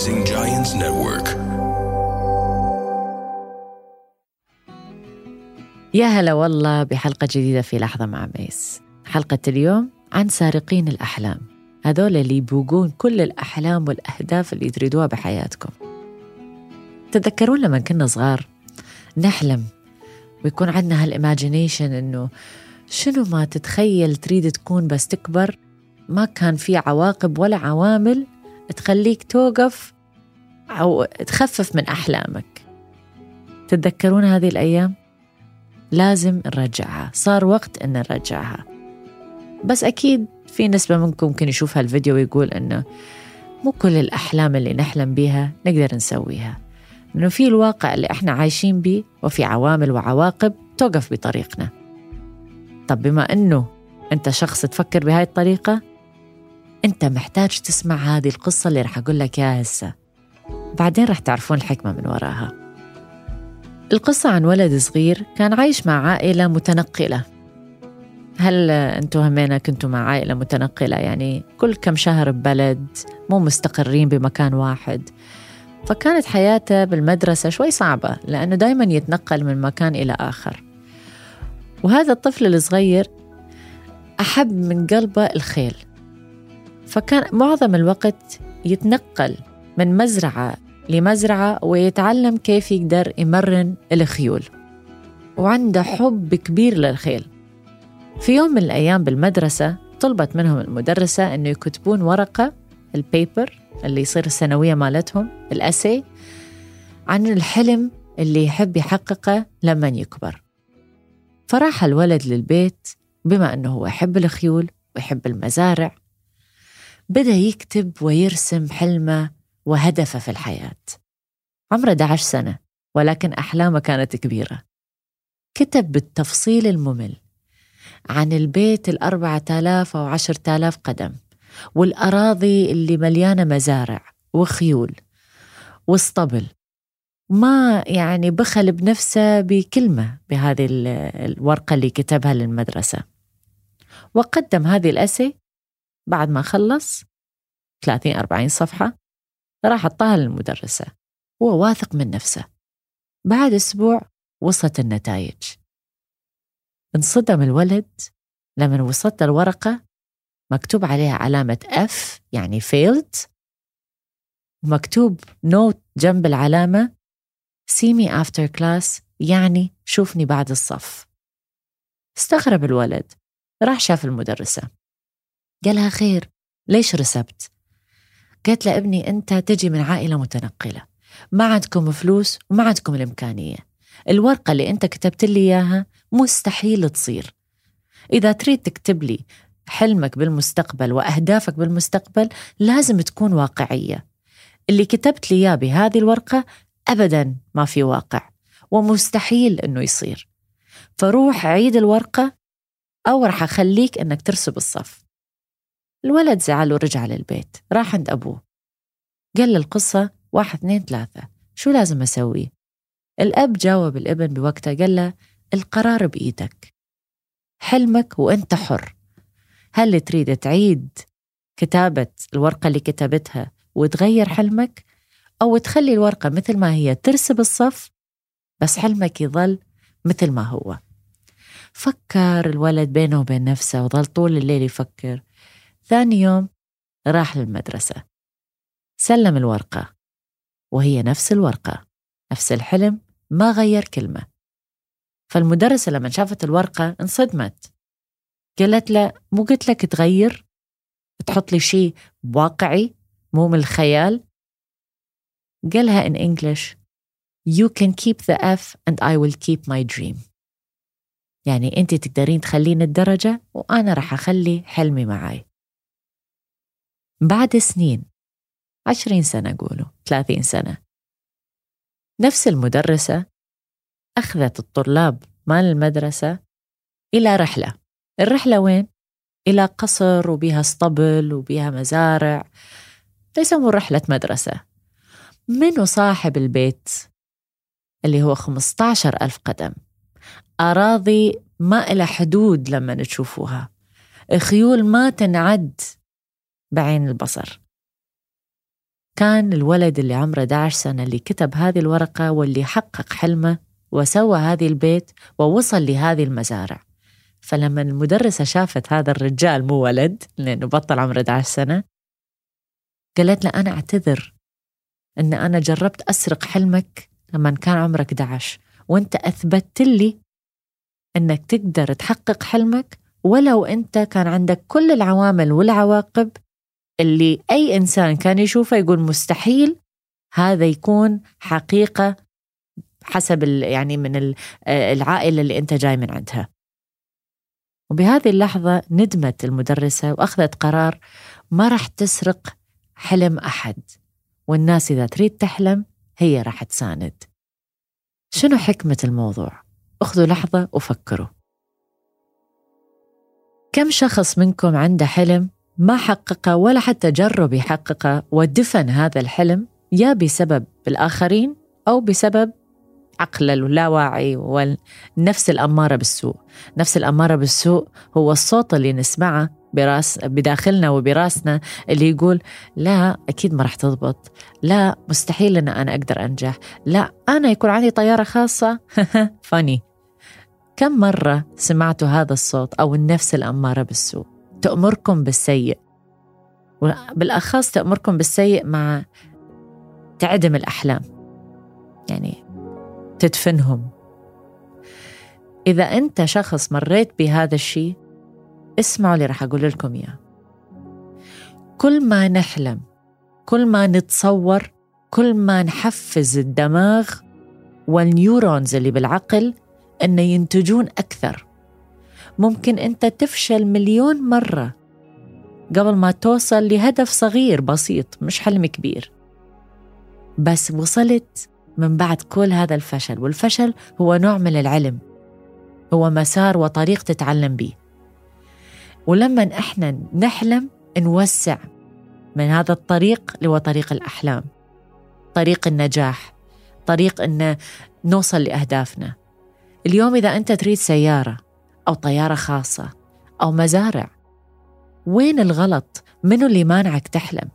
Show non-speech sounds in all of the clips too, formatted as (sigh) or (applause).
Rising Giants Network. يا هلا والله بحلقة جديدة في لحظة مع ميس حلقة اليوم عن سارقين الأحلام. هذول اللي يبوقون كل الأحلام والأهداف اللي تريدوها بحياتكم. تتذكرون لما كنا صغار نحلم ويكون عندنا هال imagination إنه شنو ما تتخيل تريد تكون بس تكبر؟ ما كان في عواقب ولا عوامل تخليك توقف أو تخفف من أحلامك. تتذكرون هذه الأيام؟ لازم نرجعها. صار وقت أن نرجعها. بس أكيد في نسبة منكم ممكن يشوف هالفيديو ويقول أنه مو كل الأحلام اللي نحلم بيها نقدر نسويها. لأنه في الواقع اللي إحنا عايشين بيه وفي عوامل وعواقب توقف بطريقنا. طب بما أنه أنت شخص تفكر بهاي الطريقة أنت محتاج تسمع هذه القصة اللي رح أقول لك إياها هسه. بعدين رح تعرفون الحكمة من وراها. القصة عن ولد صغير كان عايش مع عائلة متنقلة. هل أنتم همينا كنتوا مع عائلة متنقلة؟ يعني كل كم شهر ببلد مو مستقرين بمكان واحد. فكانت حياته بالمدرسة شوي صعبة لأنه دايما يتنقل من مكان إلى آخر. وهذا الطفل الصغير أحب من قلبه الخيل. فكان معظم الوقت يتنقل من مزرعة لمزرعة ويتعلم كيف يقدر يمرن الخيول. وعنده حب كبير للخيل. في يوم من الأيام بالمدرسة طلبت منهم المدرسة أنه يكتبون ورقة البيبر اللي يصير السنوية مالتهم الأسي عن الحلم اللي يحب يحققه لما يكبر. فراح الولد للبيت بما أنه هو يحب الخيول ويحب المزارع بدأ يكتب ويرسم حلمه وهدفه في الحياة. عمره 11 سنة ولكن أحلامه كانت كبيرة. كتب بالتفصيل الممل عن البيت الأربعة آلاف أو عشرة آلاف قدم والأراضي اللي مليانة مزارع وخيول واسطبل. ما يعني بخل بنفسه بكلمة بهذه ال- الورقة اللي كتبها للمدرسة. وقدم هذه الأسي بعد ما خلص 30 40 صفحة راح حطها للمدرسة هو واثق من نفسه. بعد أسبوع وصلت النتائج. انصدم الولد لما وصلت الورقة مكتوب عليها علامة F يعني failed ومكتوب نوت جنب العلامة see me after class يعني شوفني بعد الصف استغرب الولد راح شاف المدرسة. قالها خير. ليش رسبت؟ قالت له أبني أنت تجي من عائلة متنقلة. ما عندكم فلوس وما عندكم الإمكانية. الورقة اللي أنت كتبت لي إياها مستحيل تصير. إذا تريد تكتب لي حلمك بالمستقبل وأهدافك بالمستقبل لازم تكون واقعية. اللي كتبت لي إياه بهذه الورقة أبدا ما في واقع ومستحيل أنه يصير. فروح عيد الورقة أو راح أخليك أنك ترسب الصف. الولد زعل ورجع للبيت. راح عند أبوه. قال القصة واحد اثنين ثلاثة. شو لازم أسوي؟ الأب جاوب الابن بوقتها قال له القرار بإيدك. حلمك وأنت حر. هل تريد تعيد كتابة الورقة اللي كتبتها وتغير حلمك؟ أو تخلي الورقة مثل ما هي ترسب الصف بس حلمك يظل مثل ما هو. فكر الولد بينه وبين نفسه وظل طول الليل يفكر. ثاني يوم راح للمدرسة. سلم الورقة وهي نفس الورقة نفس الحلم ما غير كلمة. فالمدرسة لما شافت الورقة انصدمت. قالت له مو قلت لك تغير؟ تحط لي شيء واقعي مو من الخيال؟ قالها in English You can keep the F and I will keep my dream. يعني أنت تقدرين تخلين الدرجة وأنا راح أخلي حلمي معاي. بعد سنين. عشرين سنة قولوا ثلاثين سنة. نفس المدرسة أخذت الطلاب مال المدرسة إلى رحلة. الرحلة وين؟ إلى قصر وبيها اسطبل وبيها مزارع. يسموا رحلة مدرسة. منو صاحب البيت؟ اللي هو 15 ألف قدم. أراضي ما إلى حدود لما تشوفوها خيول ما تنعد. بعين البصر. كان الولد اللي عمره 11 سنة اللي كتب هذه الورقة واللي حقق حلمه وسوى هذه البيت ووصل لهذه المزارع. فلما المدرسة شافت هذا الرجال مو ولد لأنه بطل عمره 11 سنة قالت له أنا أعتذر أن أنا جربت أسرق حلمك لما كان عمرك 11 وأنت أثبتت لي أنك تقدر تحقق حلمك ولو أنت كان عندك كل العوامل والعواقب اللي أي إنسان كان يشوفه يقول مستحيل هذا يكون حقيقة حسب يعني من العائلة اللي أنت جاي من عندها. وبهذه اللحظة ندمت المدرسة وأخذت قرار ما راح تسرق حلم أحد والناس إذا تريد تحلم هي راح تساند. شنو حكمة الموضوع؟ أخذوا لحظة وفكروا. كم شخص منكم عنده حلم ما حققه ولا حتى جرب يحققه ودفن هذا الحلم يا بسبب الآخرين أو بسبب عقل اللاواعي والنفس الأمارة بالسوء. نفس الأمارة بالسوء هو الصوت اللي نسمعه براس بداخلنا وبراسنا اللي يقول لا أكيد ما راح تضبط. لا مستحيل إن أنا أقدر أنجح. لا أنا يكون عندي طيارة خاصة. (laughs) فاني كم مرة سمعتوا هذا الصوت أو النفس الأمارة بالسوء؟ تأمركم بالسيء. بالاخص تأمركم بالسيء مع تعدم الأحلام. يعني تدفنهم. إذا أنت شخص مريت بهذا الشيء اسمعوا اللي راح أقول لكم إياه. كل ما نحلم كل ما نتصور كل ما نحفز الدماغ والنيورونز اللي بالعقل أن ينتجون أكثر. ممكن أنت تفشل مليون مرة قبل ما توصل لهدف صغير بسيط مش حلم كبير. بس وصلت من بعد كل هذا الفشل والفشل هو نوع من العلم هو مسار وطريق تتعلم به ولما إحنا نحلم نوسع من هذا الطريق اللي هو طريق الأحلام طريق النجاح طريق أن نوصل لأهدافنا. اليوم إذا أنت تريد سيارة أو طيارة خاصة أو مزارع وين الغلط؟ منو اللي مانعك تحلم؟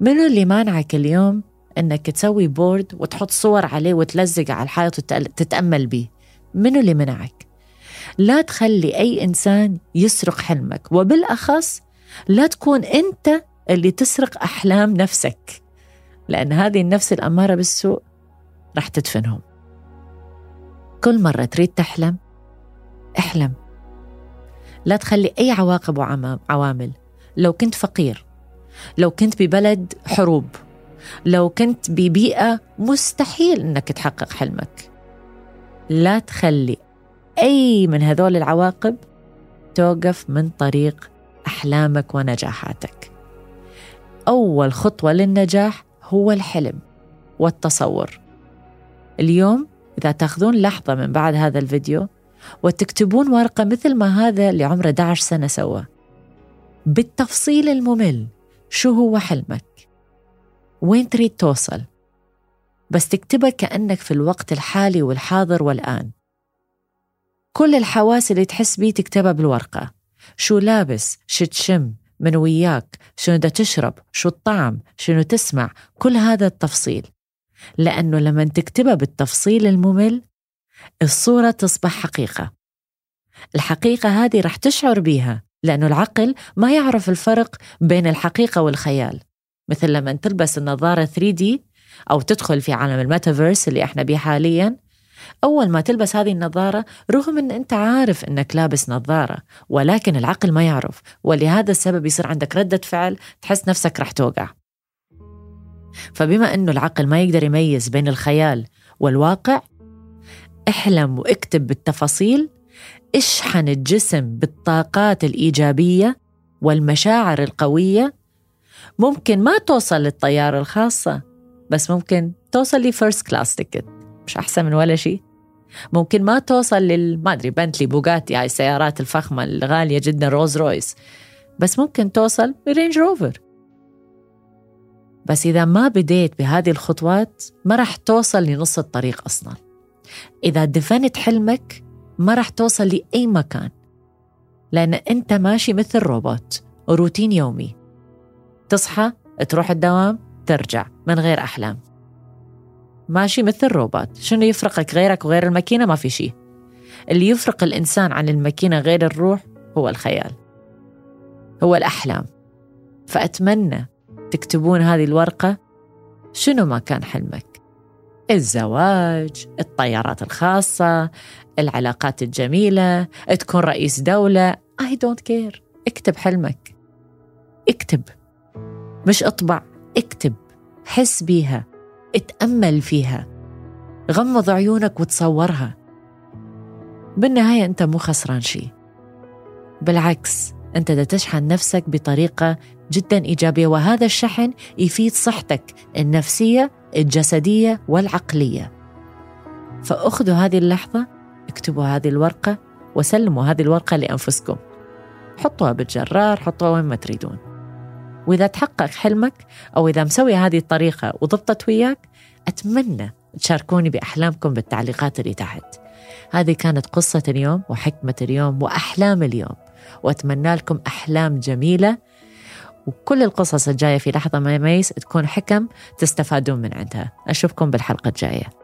منو اللي مانعك اليوم إنك تسوي بورد وتحط صور عليه وتلزق على الحائط وتتامل به منو اللي منعك لا تخلي أي إنسان يسرق حلمك وبالأخص لا تكون أنت اللي تسرق أحلام نفسك لأن هذه النفس الأمارة بالسوء رح تدفنهم كل مرة تريد تحلم احلم. لا تخلي أي عواقب وعوامل لو كنت فقير لو كنت ببلد حروب لو كنت ببيئة مستحيل أنك تحقق حلمك. لا تخلي أي من هذول العواقب توقف من طريق أحلامك ونجاحاتك. أول خطوة للنجاح هو الحلم والتصور. اليوم إذا تأخذون لحظة من بعد هذا الفيديو وتكتبون ورقة مثل ما هذا اللي عمره 11 سنة سوى بالتفصيل الممل شو هو حلمك؟ وين تريد توصل؟ بس تكتبها كأنك في الوقت الحالي والحاضر والآن. كل الحواس اللي تحس بيه تكتبها بالورقة. شو لابس شو تشم من وياك شنو دا تشرب شو الطعم شنو تسمع كل هذا التفصيل. لأنه لما تكتبها بالتفصيل الممل الصورة تصبح حقيقة. الحقيقة هذه رح تشعر بيها لأنه العقل ما يعرف الفرق بين الحقيقة والخيال. مثل لما تلبس النظارة 3D أو تدخل في عالم الميتافيرس اللي إحنا بيه حاليا أول ما تلبس هذه النظارة رغم أن أنت عارف أنك لابس نظارة ولكن العقل ما يعرف ولهذا السبب يصير عندك ردة فعل تحس نفسك رح توقع. فبما أنه العقل ما يقدر يميز بين الخيال والواقع احلم واكتب بالتفاصيل اشحن الجسم بالطاقات الإيجابية والمشاعر القوية. ممكن ما توصل للطيارة الخاصة بس ممكن توصل ل first class ticket مش أحسن من ولا شيء. ممكن ما توصل لل ما أدري Bentley Bugatti هاي السيارات الفخمة الغالية جدا Rolls Royce بس ممكن توصل ب Range Rover بس إذا ما بديت بهذه الخطوات ما راح توصل لنص الطريق أصلا. إذا دفنت حلمك ما راح توصل لأي مكان لأن أنت ماشي مثل روبوت روتين يومي. تصحى تروح الدوام ترجع من غير أحلام. ماشي مثل روبوت شنو يفرقك غيرك وغير الماكينة؟ ما في شيء. اللي يفرق الإنسان عن الماكينة غير الروح هو الخيال. هو الأحلام. فأتمنى تكتبون هذه الورقة. شنو ما كان حلمك؟ الزواج الطيارات الخاصة العلاقات الجميلة تكون رئيس دولة. I don't care. اكتب حلمك. اكتب. مش اطبع. اكتب. حس بيها. اتأمل فيها. غمض عيونك وتصورها. بالنهاية أنت مو خسران شيء. بالعكس أنت دا تشحن نفسك بطريقة جدا إيجابية وهذا الشحن يفيد صحتك النفسية الجسدية والعقلية. فأخذوا هذه اللحظة اكتبوا هذه الورقة وسلموا هذه الورقة لأنفسكم. حطوها بالجرار حطوها وين ما تريدون. وإذا تحقق حلمك أو إذا مسوي هذه الطريقة وضبطت وياك أتمنى تشاركوني بأحلامكم بالتعليقات اللي تحت. هذه كانت قصة اليوم وحكمة اليوم وأحلام اليوم. وأتمنى لكم أحلام جميلة وكل القصص الجاية في لحظة ما يميز تكون حكم تستفادون من عندها. أشوفكم بالحلقة الجاية.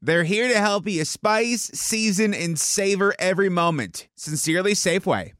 They're here to help you spice, season, and savor every moment. Sincerely, Safeway.